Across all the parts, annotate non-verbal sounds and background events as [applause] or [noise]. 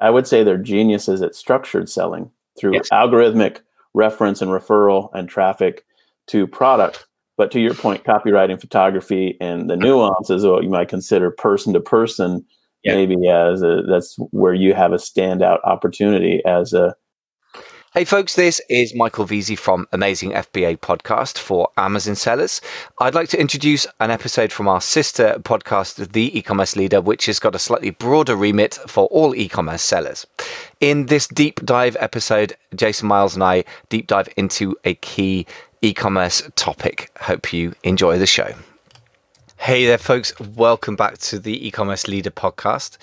I would say they're geniuses at structured selling through Yes. algorithmic reference and referral and traffic to product. But to your point, copywriting, photography, and the nuances of what you might consider person to person, maybe as a, that's where you have a standout opportunity as a Hey folks, this is Michael Veazey from Amazing FBA podcast for Amazon sellers. I'd like to introduce an episode from our sister podcast, The E-commerce Leader, which has got a slightly broader remit for all e-commerce sellers. In this deep dive episode, Jason Miles and I deep dive into a key e-commerce topic. Hope you enjoy the show. Hey there, folks. Welcome back to the e-commerce leader podcast.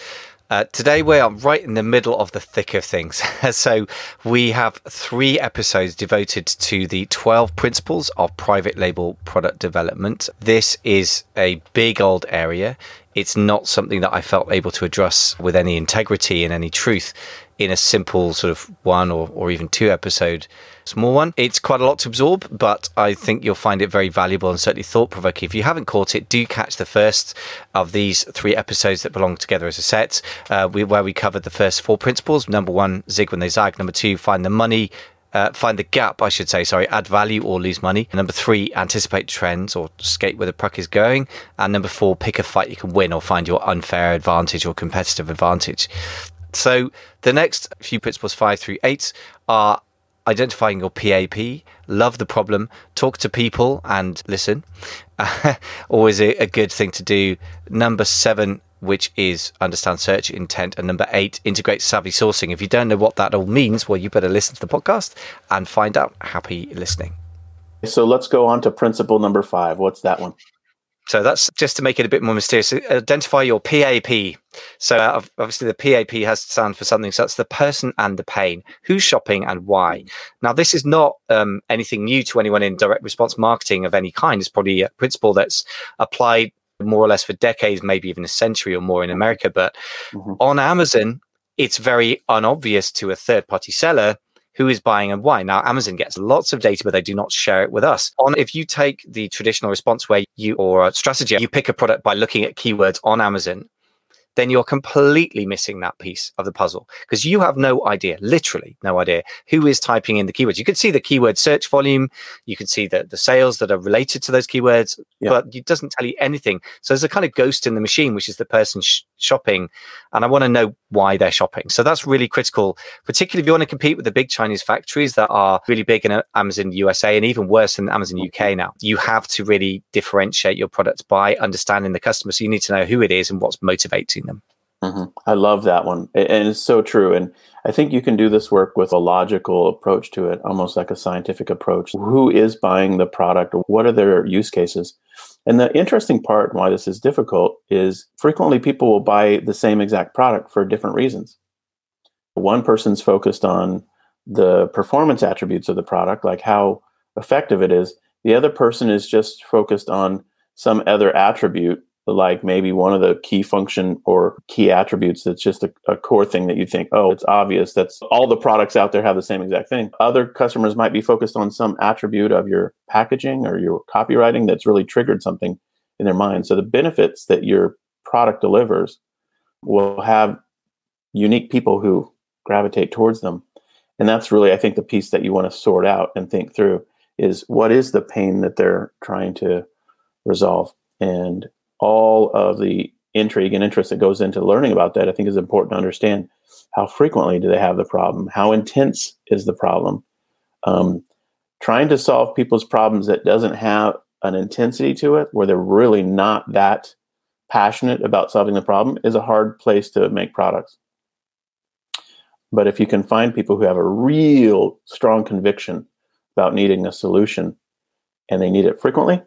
Uh, today we are right in the middle of the thick of things. [laughs] so we have three episodes devoted to the 12 principles of private label product development. This is a big old area. It's not something that I felt able to address with any integrity and any truth in a simple sort of one or, or even two episode small one. It's quite a lot to absorb, but I think you'll find it very valuable and certainly thought provoking. If you haven't caught it, do catch the first of these three episodes that belong together as a set, uh, we, where we covered the first four principles. Number one, zig when they zag. Number two, find the money. Uh, find the gap, I should say, sorry, add value or lose money. Number three, anticipate trends or skate where the puck is going. And number four, pick a fight you can win or find your unfair advantage or competitive advantage. So the next few principles, five through eight, are identifying your PAP, love the problem, talk to people and listen. [laughs] Always a, a good thing to do. Number seven, which is understand search intent. And number eight, integrate savvy sourcing. If you don't know what that all means, well, you better listen to the podcast and find out. Happy listening. So let's go on to principle number five. What's that one? So that's just to make it a bit more mysterious. Identify your PAP. So uh, obviously the PAP has to stand for something. So that's the person and the pain. Who's shopping and why? Now this is not um, anything new to anyone in direct response marketing of any kind. It's probably a principle that's applied more or less for decades, maybe even a century or more in America. But Mhm. on Amazon, it's very unobvious to a third party seller who is buying and why. Now, Amazon gets lots of data, but they do not share it with us. On if you take the traditional response where you or a strategy, you pick a product by looking at keywords on Amazon, then you're completely missing that piece of the puzzle because you have no idea, literally no idea, who is typing in the keywords. You can see the keyword search volume, you can see the, the sales that are related to those keywords, Yeah. but it doesn't tell you anything. So there's a kind of ghost in the machine, which is the person sh- shopping. And I want to know why they're shopping. So that's really critical, particularly if you want to compete with the big Chinese factories that are really big in Amazon USA and even worse than Amazon UK now. You have to really differentiate your product by understanding the customer. So you need to know who it is and what's motivating them. Mhm. I love that one. And it's so true. And I think you can do this work with a logical approach to it, almost like a scientific approach. Who is buying the product? What are their use cases? And the interesting part why this is difficult is frequently people will buy the same exact product for different reasons. One person's focused on the performance attributes of the product, like how effective it is. The other person is just focused on some other attribute like maybe one of the key function or key attributes that's just a, a, core thing that you think, oh, it's obvious. That's all the products out there have the same exact thing. Other customers might be focused on some attribute of your packaging or your copywriting that's really triggered something in their mind. So the benefits that your product delivers will have unique people who gravitate towards them. And that's really, I think, the piece that you want to sort out and think through is what is the pain that they're trying to resolve. And all of the intrigue and interest that goes into learning about that, I think is important to understand. How frequently do they have the problem? How intense is the problem? Um, trying to solve people's problems that doesn't have an intensity to it, where they're really not that passionate about solving the problem, is a hard place to make products. But if you can find people who have a real strong conviction about needing a solution and they need it frequently,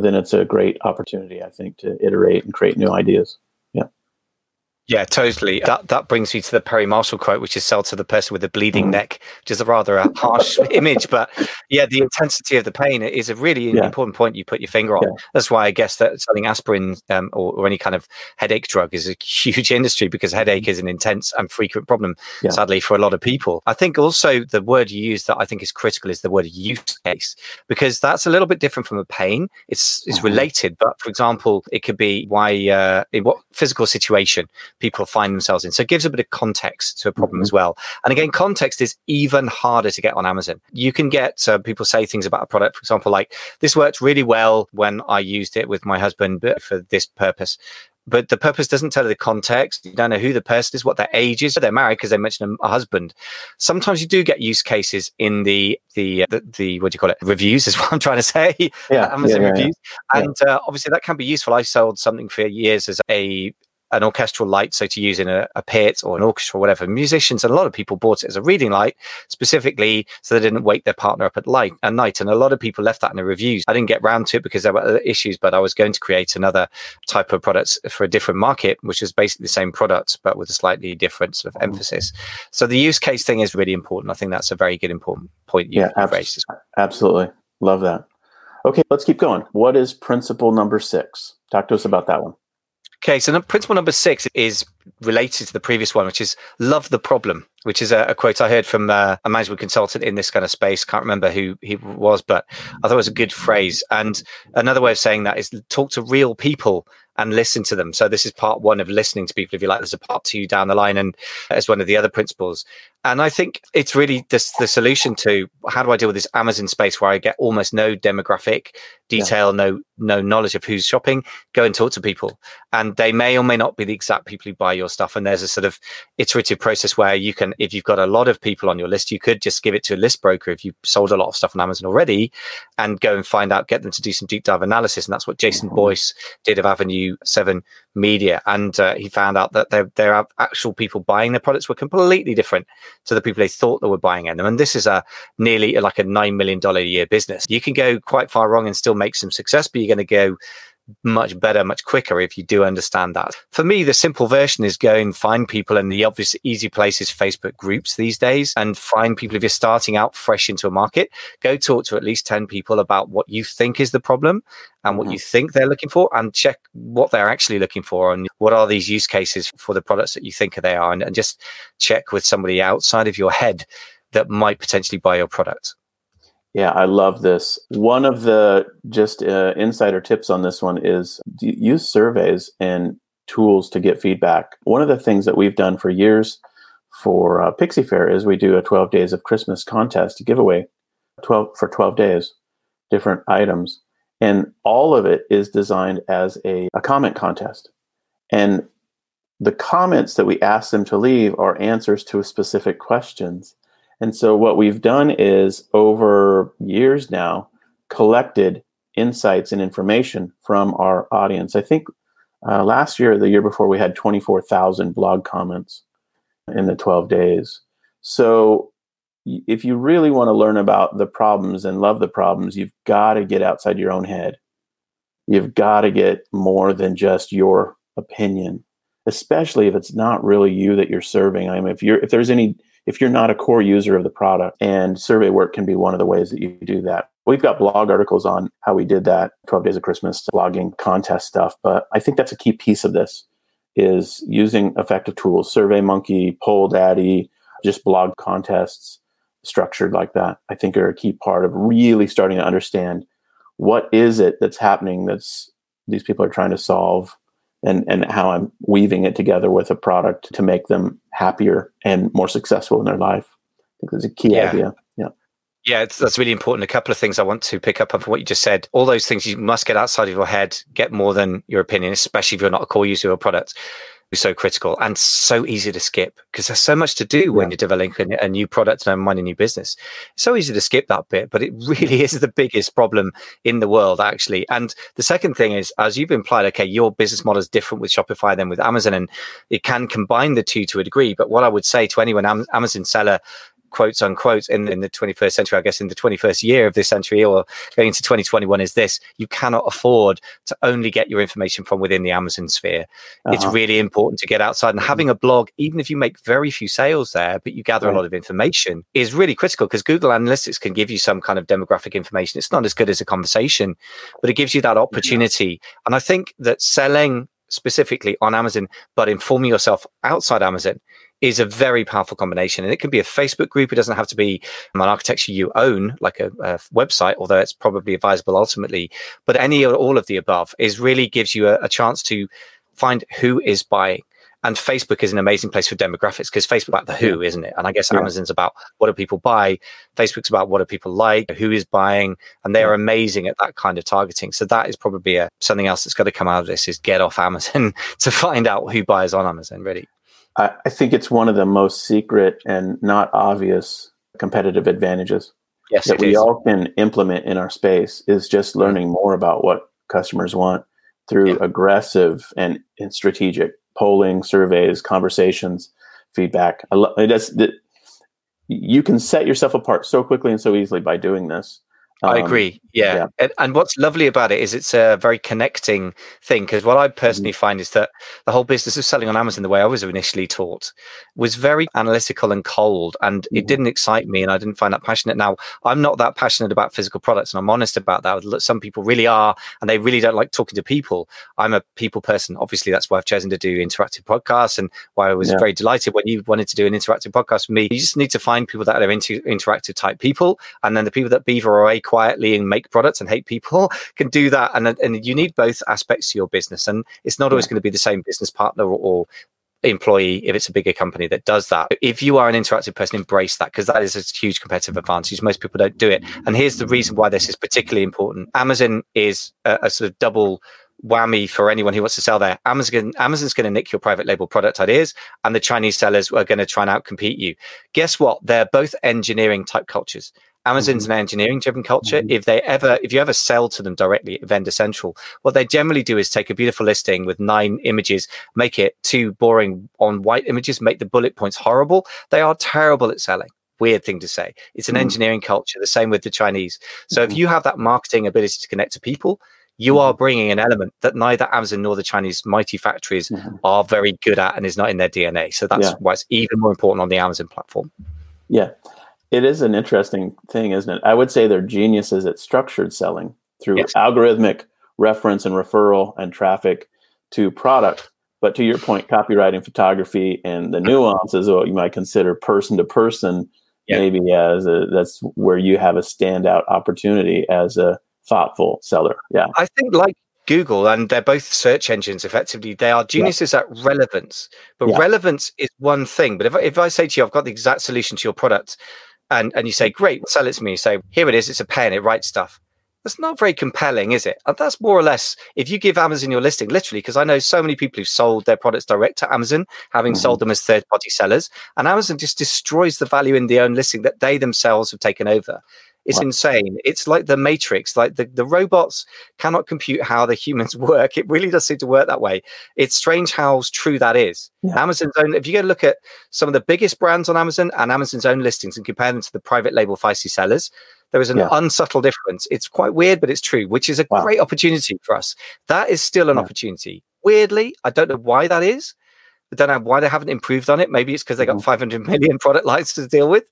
then it's a great opportunity, I think, to iterate and create new ideas. Yeah. Totally. That that brings me to the Perry Marshall quote, which is "sell to the person with a bleeding mm. neck," which is a rather a harsh [laughs] image, but yeah, the intensity of the pain is a really yeah. important point you put your finger on. Yeah. That's why I guess that selling aspirin um, or, or, any kind of headache drug is a huge [laughs] industry because headache is an intense and frequent problem, yeah. sadly, for a lot of people. I think also the word you use that I think is critical is the word use case because that's a little bit different from a pain. It's it's mm-hmm. related, but for example, it could be why uh, in what physical situation people find themselves in. So it gives a bit of context to a problem mm-hmm. as well. And again, context is even harder to get on Amazon. You can get uh, people say things about a product, for example, like this worked really well when I used it with my husband for this purpose but the purpose doesn't tell you the context. You don't know who the person is, what their age is. They're married because they mentioned a, husband. Sometimes you do get use cases in the the the, the what do you call it? Reviews is [laughs] what I'm trying to say. Yeah, [laughs] Amazon yeah, yeah, reviews, yeah. and uh, obviously that can be useful. I sold something for years as a an orchestral light, so to use in a, a, pit or an orchestra or whatever. Musicians and a lot of people bought it as a reading light specifically so they didn't wake their partner up at light at night. And a lot of people left that in the reviews. I didn't get round to it because there were other issues, but I was going to create another type of products for a different market, which is basically the same product but with a slightly different sort of mm-hmm. emphasis. So the use case thing is really important. I think that's a very good important point you yeah, raised. Absolutely. Love that. Okay, let's keep going. What is principle number six? Talk to us about that one. Okay, so principle number six is related to the previous one, which is love the problem, which is a, a quote I heard from uh, a management consultant in this kind of space. Can't remember who he was, but I thought it was a good phrase. And another way of saying that is talk to real people and listen to them. So this is part one of listening to people. If you like, there's a part two down the line, and as one of the other principles. And I think it's really this, the solution to how do I deal with this Amazon space where I get almost no demographic detail, yeah. no no knowledge of who's shopping. Go and talk to people, and they may or may not be the exact people who buy your stuff. And there's a sort of iterative process where you can, if you've got a lot of people on your list, you could just give it to a list broker if you sold a lot of stuff on Amazon already, and go and find out, get them to do some deep dive analysis. And that's what Jason mm-hmm. Boyce did of Avenue Seven Media, and uh, he found out that there are actual people buying their products were completely different to the people they thought they were buying in them. And this is a nearly like a $9 million a year business. You can go quite far wrong and still make some success, but you're going to go much better, much quicker if you do understand that. For me, the simple version is go and find people, and the obvious easy place is Facebook groups these days. And find people if you're starting out fresh into a market, go talk to at least 10 people about what you think is the problem and what mm-hmm. you think they're looking for, and check what they're actually looking for and what are these use cases for the products that you think they are, and, and just check with somebody outside of your head that might potentially buy your product. Yeah, I love this. One of the just uh, insider tips on this one is use surveys and tools to get feedback. One of the things that we've done for years for uh, Pixie Fair is we do a 12 days of Christmas contest giveaway 12 for 12 days, different items. And all of it is designed as a, a comment contest. And the comments that we ask them to leave are answers to specific questions. And so what we've done is over years now collected insights and information from our audience. I think uh, last year, the year before, we had 24,000 blog comments in the 12 days. So if you really want to learn about the problems and love the problems, you've got to get outside your own head. You've got to get more than just your opinion, especially if it's not really you that you're serving. I mean, if you're if there's any if you're not a core user of the product. And survey work can be one of the ways that you do that. We've got blog articles on how we did that 12 days of Christmas blogging contest stuff. But I think that's a key piece of this is using effective tools, Survey Monkey, Poll Daddy, just blog contests structured like that. I think are a key part of really starting to understand what is it that's happening that's these people are trying to solve and and how I'm weaving it together with a product to make them happier and more successful in their life. I think that's a key yeah. idea. Yeah. Yeah, that's really important. A couple of things I want to pick up on from what you just said. All those things you must get outside of your head, get more than your opinion, especially if you're not a core user of a product so critical and so easy to skip because there's so much to do yeah. when you're developing a new product and minding a new business. It's so easy to skip that bit, but it really [laughs] is the biggest problem in the world, actually. And the second thing is, as you've implied, okay, your business model is different with Shopify than with Amazon, and it can combine the two to a degree. But what I would say to anyone Amazon seller quotes unquote in, in the 21st century, I guess in the 21st year of this century or going into 2021 is this you cannot afford to only get your information from within the Amazon sphere. Uh-huh. It's really important to get outside and having a blog, even if you make very few sales there, but you gather right. a lot of information is really critical because Google Analytics can give you some kind of demographic information. It's not as good as a conversation, but it gives you that opportunity. Yeah. And I think that selling specifically on Amazon, but informing yourself outside Amazon is a very powerful combination. And it can be a Facebook group. It doesn't have to be an architecture you own, like a, a website, although it's probably advisable ultimately. But any or all of the above is really gives you a, a chance to find who is buying And Facebook is an amazing place for demographics because Facebook about the who, isn't it? And I guess yeah. Amazon's about what do people buy. Facebook's about what do people like, who is buying, and they're yeah. amazing at that kind of targeting. So that is probably a, something else that's got to come out of this is get off Amazon [laughs] to find out who buys on Amazon. Really, I, I think it's one of the most secret and not obvious competitive advantages yes, that we is. all can implement in our space is just mm-hmm. learning more about what customers want through yeah. aggressive and, and strategic polling, surveys, conversations, feedback. I lo- that's, that, you can set yourself apart so quickly and so easily by doing this. Um, I agree. Yeah. yeah. And, and, what's lovely about it is it's a very connecting thing because what I personally mm-hmm. find is that the whole business of selling on Amazon, the way I was initially taught, was very analytical and cold and mm-hmm. it didn't excite me and I didn't find that passionate. Now, I'm not that passionate about physical products and I'm honest about that. Some people really are and they really don't like talking to people. I'm a people person. Obviously, that's why I've chosen to do interactive podcasts and why I was yeah. very delighted when you wanted to do an interactive podcast with me. You just need to find people that are into interactive type people and then the people that beaver away quietly and make products and hate people [laughs] can do that. And, and you need both aspects to your business. And it's not always going to be the same business partner or, or employee if it's a bigger company that does that. If you are an interactive person, embrace that because that is a huge competitive advantage. Most people don't do it. And here's the reason why this is particularly important. Amazon is a, a sort of double whammy for anyone who wants to sell there. Amazon, Amazon's going to nick your private label product ideas, and the Chinese sellers are going to try and outcompete you. Guess what? They're both engineering type cultures. Amazon's mm-hmm. an engineering driven culture. Mm-hmm. If they ever, if you ever sell to them directly at Vendor Central, what they generally do is take a beautiful listing with nine images, make it too boring on white images, make the bullet points horrible. They are terrible at selling. Weird thing to say. It's an mm-hmm. engineering culture. The same with the Chinese. So if mm-hmm. you have that marketing ability to connect to people, you are bringing an element that neither Amazon nor the Chinese mighty factories are very good at and is not in their DNA. So that's yeah. why it's even more important on the Amazon platform. Yeah. It is an interesting thing, isn't it? I would say they're geniuses at structured selling through yes. algorithmic reference and referral and traffic to product. But to your point, copywriting, photography, and the nuances of what you might consider person to person, maybe as a, that's where you have a standout opportunity as a thoughtful seller. Yeah. I think like Google, and they're both search engines effectively. They are geniuses yeah. at relevance, but yeah. relevance is one thing. But if, if I say to you, I've got the exact solution to your product, and and you say, "Great, sell it to me." You say, "Here it is. It's a pen. It writes stuff." That's not very compelling, is it? And that's more or less if you give Amazon your listing, literally, because I know so many people who've sold their products direct to Amazon, having mm-hmm. sold them as third party sellers, and Amazon just destroys the value in the own listing that they themselves have taken over. It's right. insane. It's like the Matrix. Like the, the robots cannot compute how the humans [laughs] work. It really does seem to work that way. It's strange how true that is. Yeah. Amazon's own, if you go look at some of the biggest brands on Amazon and Amazon's own listings and compare them to the private label feisty sellers, there is an yeah. unsubtle difference. It's quite weird, but it's true, which is a wow. great opportunity for us. That is still an yeah. opportunity. Weirdly, I don't know why that is. I don't know why they haven't improved on it. Maybe it's because they got mm-hmm. 500 million [laughs] product lines to deal with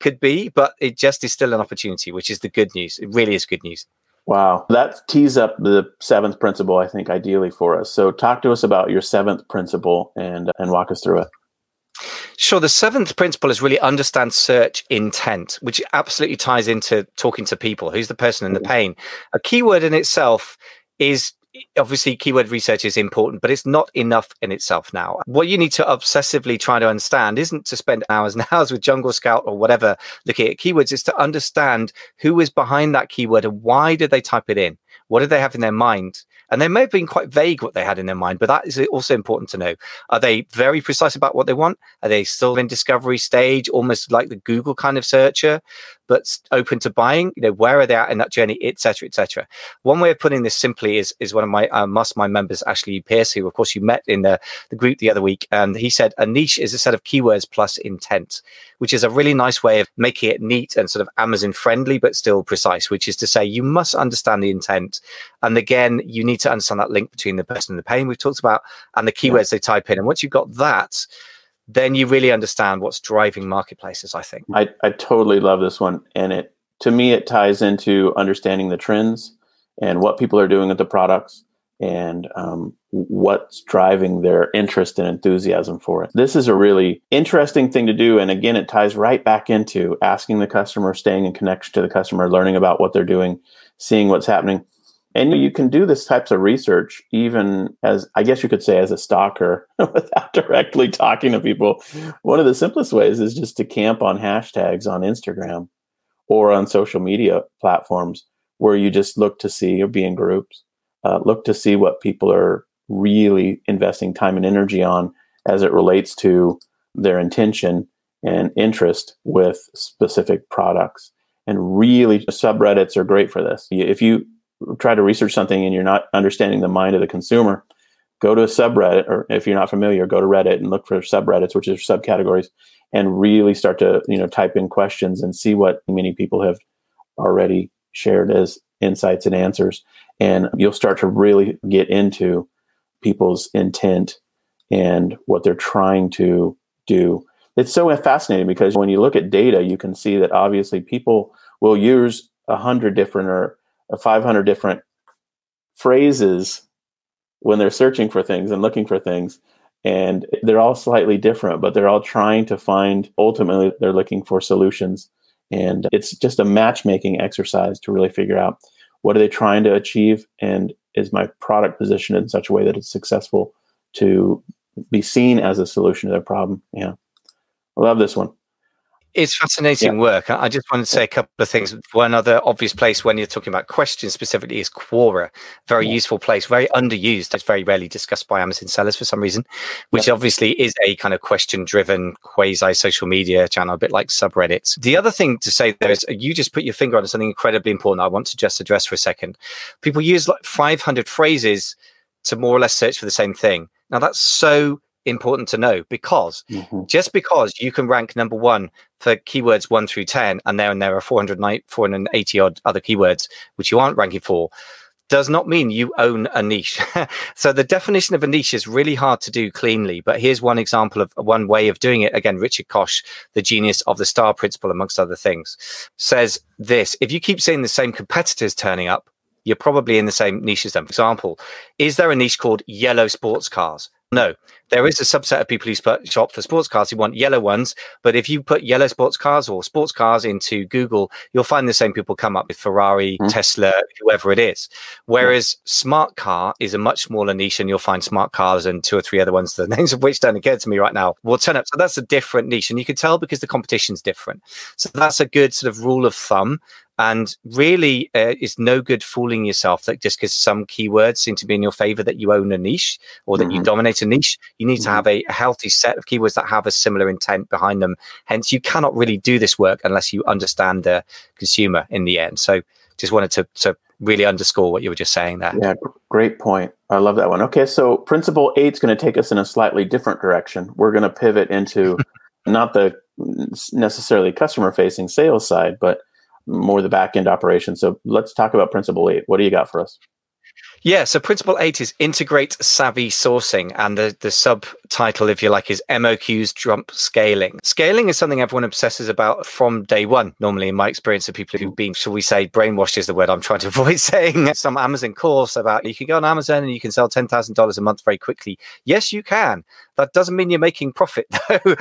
could be, but it just is still an opportunity, which is the good news. It really is good news. Wow. That tees up the seventh principle, I think, ideally for us. So talk to us about your seventh principle and and walk us through it. Sure. The seventh principle is really understand search intent, which absolutely ties into talking to people. Who's the person in the mm-hmm. pain? A keyword in itself is obviously keyword research is important, but it's not enough in itself now. What you need to obsessively try to understand isn't to spend [laughs] hours and hours with Jungle Scout or whatever looking at keywords, is to understand who is behind that keyword and why did they type it in? What did they have in their mind? And they may have been quite vague what they had in their mind, but that is also important to know. Are they very precise about what they want? Are they still in discovery stage, almost like the Google kind of searcher, but open to buying? You know, where are they at in that journey, etc., etc. One way of putting this simply is is one of my uh, Mastermind members, Ashley Pierce, who of course you met in the, the group the other week, and he said a niche is a set of keywords plus intent, which is a really nice way of making it neat and sort of Amazon friendly, but still precise. Which is to say, you must understand the intent, and again, you need to understand that link between the person and the pain we've talked about and the keywords yeah. they type in. And once you've got that, then you really understand what's driving marketplaces, I think. I, I totally love this one. And it to me it ties into understanding the trends and what people are doing with the products and um, what's driving their interest and enthusiasm for it. This is a really interesting thing to do. And again, it ties right back into asking the customer, staying in connection to the customer, learning about what they're doing, seeing what's happening And you can do this types of research even as, I guess you could say, as a stalker [laughs] without directly talking to people. One of the simplest ways is just to camp on hashtags on Instagram or on social media platforms where you just look to see or be in groups, uh, look to see what people are really investing time and energy on as it relates to their intention and interest with specific products. And really, subreddits are great for this. If you try to research something and you're not understanding the mind of the consumer, go to a subreddit, or if you're not familiar, go to Reddit and look for subreddits, which are subcategories, and really start to you know type in questions and see what many people have already shared as insights and answers. And you'll start to really get into people's intent and what they're trying to do. It's so fascinating because when you look at data, you can see that obviously people will use a hundred different or 500 different phrases when they're searching for things and looking for things and they're all slightly different but they're all trying to find ultimately they're looking for solutions. And it's just a matchmaking exercise to really figure out what are they trying to achieve and is my product positioned in such a way that it's successful to be seen as a solution to their problem? Yeah. I love this one it's fascinating yeah. work. I just wanted to say a couple of things. One other obvious place when you're talking about questions specifically is Quora. Very yeah. useful place, very underused. It's very rarely discussed by Amazon sellers for some reason, which yeah. obviously is a kind of question driven quasi social media channel, a bit like subreddits. The other thing to say there is you just put your finger on something incredibly important I want to just address for a second. People use like 500 phrases to more or less search for the same thing. Now that's so important to know because mm-hmm. just because you can rank number one for keywords one through 10, and there and there are 480 odd other keywords which you aren't ranking for, does not mean you own a niche. [laughs] so the definition of a niche is really hard to do cleanly. But here's one example of one way of doing it. Again, Richard Koch, the genius of the star principle, amongst other things, says this if you keep seeing the same competitors turning up, you're probably in the same niche as them. For example, is there a niche called yellow sports cars? No, there is a subset of people who shop for sports cars who want yellow ones. But if you put yellow sports cars or sports cars into Google, you'll find the same people come up with Ferrari, mm. Tesla, whoever it is. Whereas mm. smart car is a much smaller niche, and you'll find smart cars and two or three other ones, the [laughs] names of which don't occur to me right now, will turn up. So that's a different niche. And you can tell because the competition's different. So that's a good sort of rule of thumb. And really, uh, it's no good fooling yourself that just because some keywords seem to be in your favor that you own a niche or that mm-hmm. you dominate a niche. You need mm-hmm. to have a, healthy set of keywords that have a similar intent behind them. Hence, you cannot really do this work unless you understand the consumer in the end. So, just wanted to, to really underscore what you were just saying there. Yeah, great point. I love that one. Okay, so principle eight is going to take us in a slightly different direction. We're going to pivot into [laughs] not the necessarily customer facing sales side, but more the back end operation. So let's talk about principle eight. What do you got for us? Yeah, so principle eight is integrate savvy sourcing, and the, the subtitle, if you like, is MOQs trump scaling. Scaling is something everyone obsesses about from day one. Normally, in my experience of people who've been, shall we say, brainwashed is the word I'm trying to [laughs] avoid saying. Some Amazon course about you can go on Amazon and you can sell ten thousand dollars a month very quickly. Yes, you can. That doesn't mean you're making profit [laughs] though.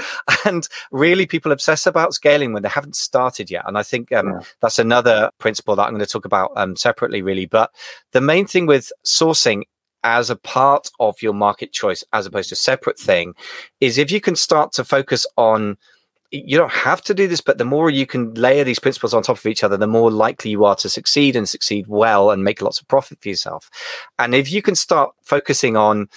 and really, people obsess about scaling when they haven't started yet. And I think um, yeah. that's another principle that I'm going to talk about um, separately, really. But the main thing with sourcing as a part of your market choice, as opposed to a separate thing, is if you can start to focus on you don't have to do this, but the more you can layer these principles on top of each other, the more likely you are to succeed and succeed well and make lots of profit for yourself. And if you can start focusing on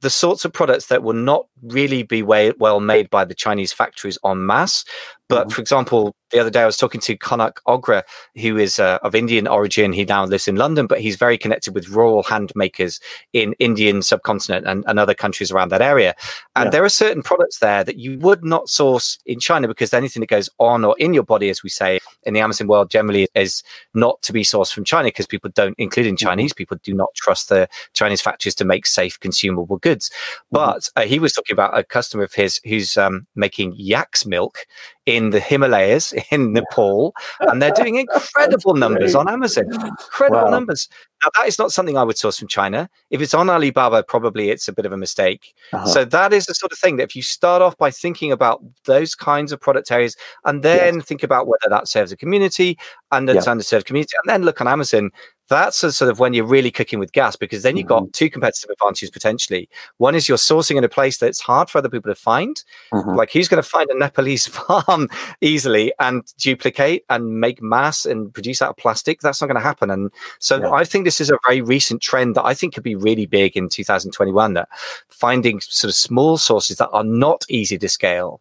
the sorts of products that will not really be way, well made by the Chinese factories en masse, but mm-hmm. for example, the other day I was talking to Kanak Ogra, who is uh, of Indian origin. He now lives in London, but he's very connected with rural handmakers in Indian subcontinent and, and other countries around that area. And yeah. there are certain products there that you would not source in China because anything that goes on or in your body, as we say in the Amazon world, generally is not to be sourced from China because people don't, including mm-hmm. Chinese people, do not trust the Chinese factories to make safe consumable goods. Mm-hmm. But uh, he was talking about a customer of his who's um, making yak's milk in the Himalayas [laughs] in Nepal, and they're doing [laughs] incredible numbers on Amazon. Incredible wow. numbers. Now, that is not something I would source from China. If it's on Alibaba, probably it's a bit of a mistake. Uh-huh. So that is the sort of thing that if you start off by thinking about those kinds of product areas and then yes. think about whether that serves a community and it's yeah. underserved community, and then look on Amazon, that's a sort of when you're really cooking with gas because then you've got mm-hmm. two competitive advantages potentially. One is you're sourcing in a place that's hard for other people to find. Mm-hmm. Like who's going to find a Nepalese [laughs] farm easily and duplicate and make mass and produce out of plastic? That's not going to happen. And so yeah. I think this is a very recent trend that I think could be really big in 2021 that finding sort of small sources that are not easy to scale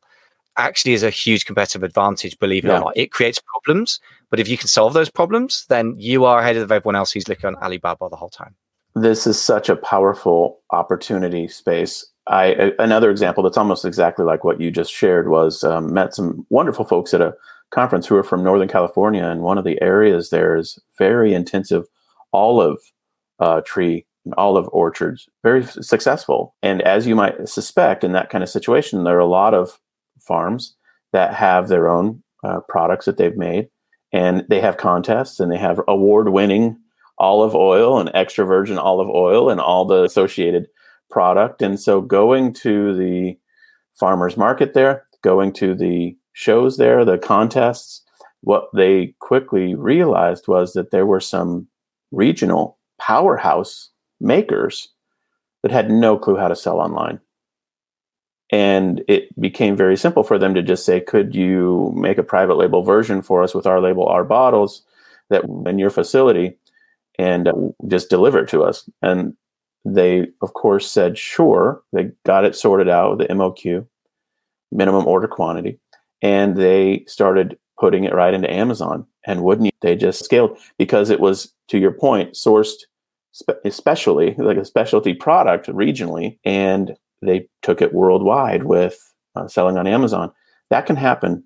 actually is a huge competitive advantage, believe it yeah. or not. It creates problems, but if you can solve those problems, then you are ahead of everyone else who's looking on Alibaba the whole time. This is such a powerful opportunity space. I another example that's almost exactly like what you just shared was um, met some wonderful folks at a conference who are from Northern California, and one of the areas there is very intensive olive uh, tree olive orchards, very successful. And as you might suspect, in that kind of situation, there are a lot of farms that have their own uh, products that they've made, and they have contests and they have award-winning olive oil and extra virgin olive oil and all the associated product. And so, going to the farmers market there, going to the shows there, the contests, what they quickly realized was that there were some regional powerhouse makers that had no clue how to sell online. And it became very simple for them to just say, could you make a private label version for us with our label, our bottles that in your facility and uh, just deliver it to us? And they, of course, said, sure. They got it sorted out with the MOQ, minimum order quantity, and they started putting it right into Amazon. And wouldn't they just scaled because it was, to your point, sourced spe- especially like a specialty product regionally. And they took it worldwide with uh, selling on Amazon. That can happen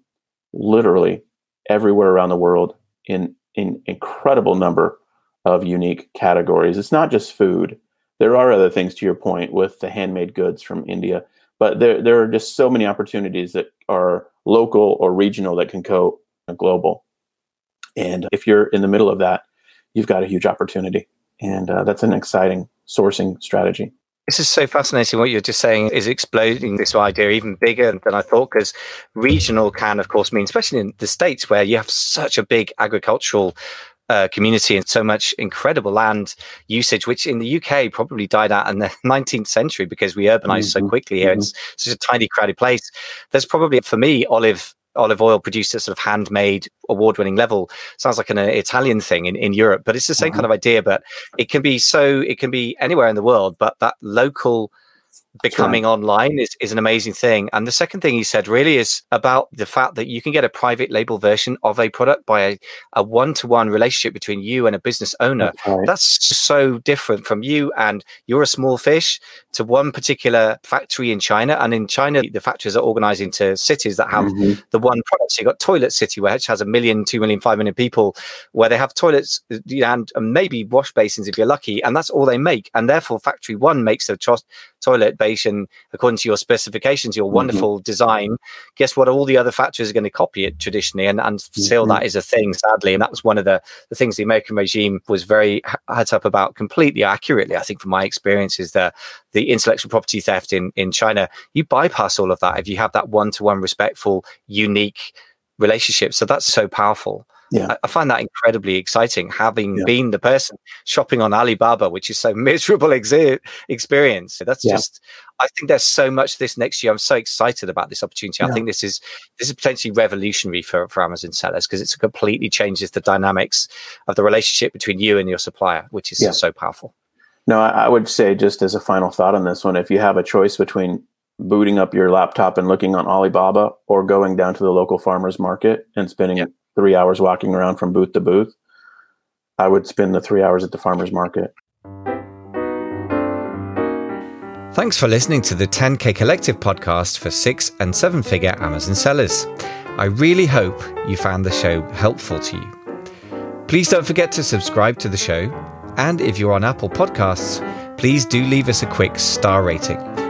literally everywhere around the world in in incredible number of unique categories. It's not just food. There are other things to your point with the handmade goods from India, but there there are just so many opportunities that are local or regional that can go global. And if you're in the middle of that, you've got a huge opportunity, and uh, that's an exciting sourcing strategy. This is so fascinating. What you're just saying is exploding this idea even bigger than I thought, because regional can, of course, mean, especially in the States where you have such a big agricultural uh, community and so much incredible land usage, which in the UK probably died out in the [laughs] 19th century because we urbanized mm-hmm. so quickly here. Mm-hmm. It's such a tiny, crowded place. There's probably, for me, olive olive oil produced at sort of handmade award winning level sounds like an uh, Italian thing in, in Europe, but it's the same mm-hmm. kind of idea. But it can be so, it can be anywhere in the world, but that local becoming right. online is, is an amazing thing. And the second thing he said really is about the fact that you can get a private label version of a product by a one to one relationship between you and a business owner. That's, right. That's, so different from you and you're a small fish to one particular factory in China. And in China, the factories are organized into cities that have mm-hmm. the one product. So you've got Toilet City, which has a million, two million, five million people, where they have toilets and, and maybe wash basins if you're lucky. And that's all they make. And therefore, factory one makes a cho- toilet based according to your specifications, your mm-hmm. wonderful design, guess what? All the other factories are going to copy it traditionally, and, and still mm-hmm. that is a thing, sadly. And that was one of the, the things the American regime was very heads up about completely accurately, I think, from my experience, is the, the intellectual property theft in, in China. You bypass all of that if you have that one to one respectful, unique relationship. So that's so powerful yeah. I, I, find that incredibly exciting having yeah. been the person shopping on Alibaba, which is so [laughs] miserable experience. That's yeah. just, I think there's so much this next year. I'm so excited about this opportunity. I think this is, this is potentially revolutionary for, for Amazon sellers because it completely changes the dynamics of the relationship between you and your supplier, which is so powerful. No, I, would say just as a final thought on this one, if you have a choice between booting up your laptop and looking on Alibaba or going down to the local farmers market and spending yep three hours walking around from booth to booth, I would spend the three hours at the farmer's market. Thanks for listening to the 10K Collective podcast for six and seven figure Amazon sellers. I really hope you found the show helpful to you. Please don't forget to subscribe to the show. And if you're on Apple Podcasts, please do leave us a quick star rating.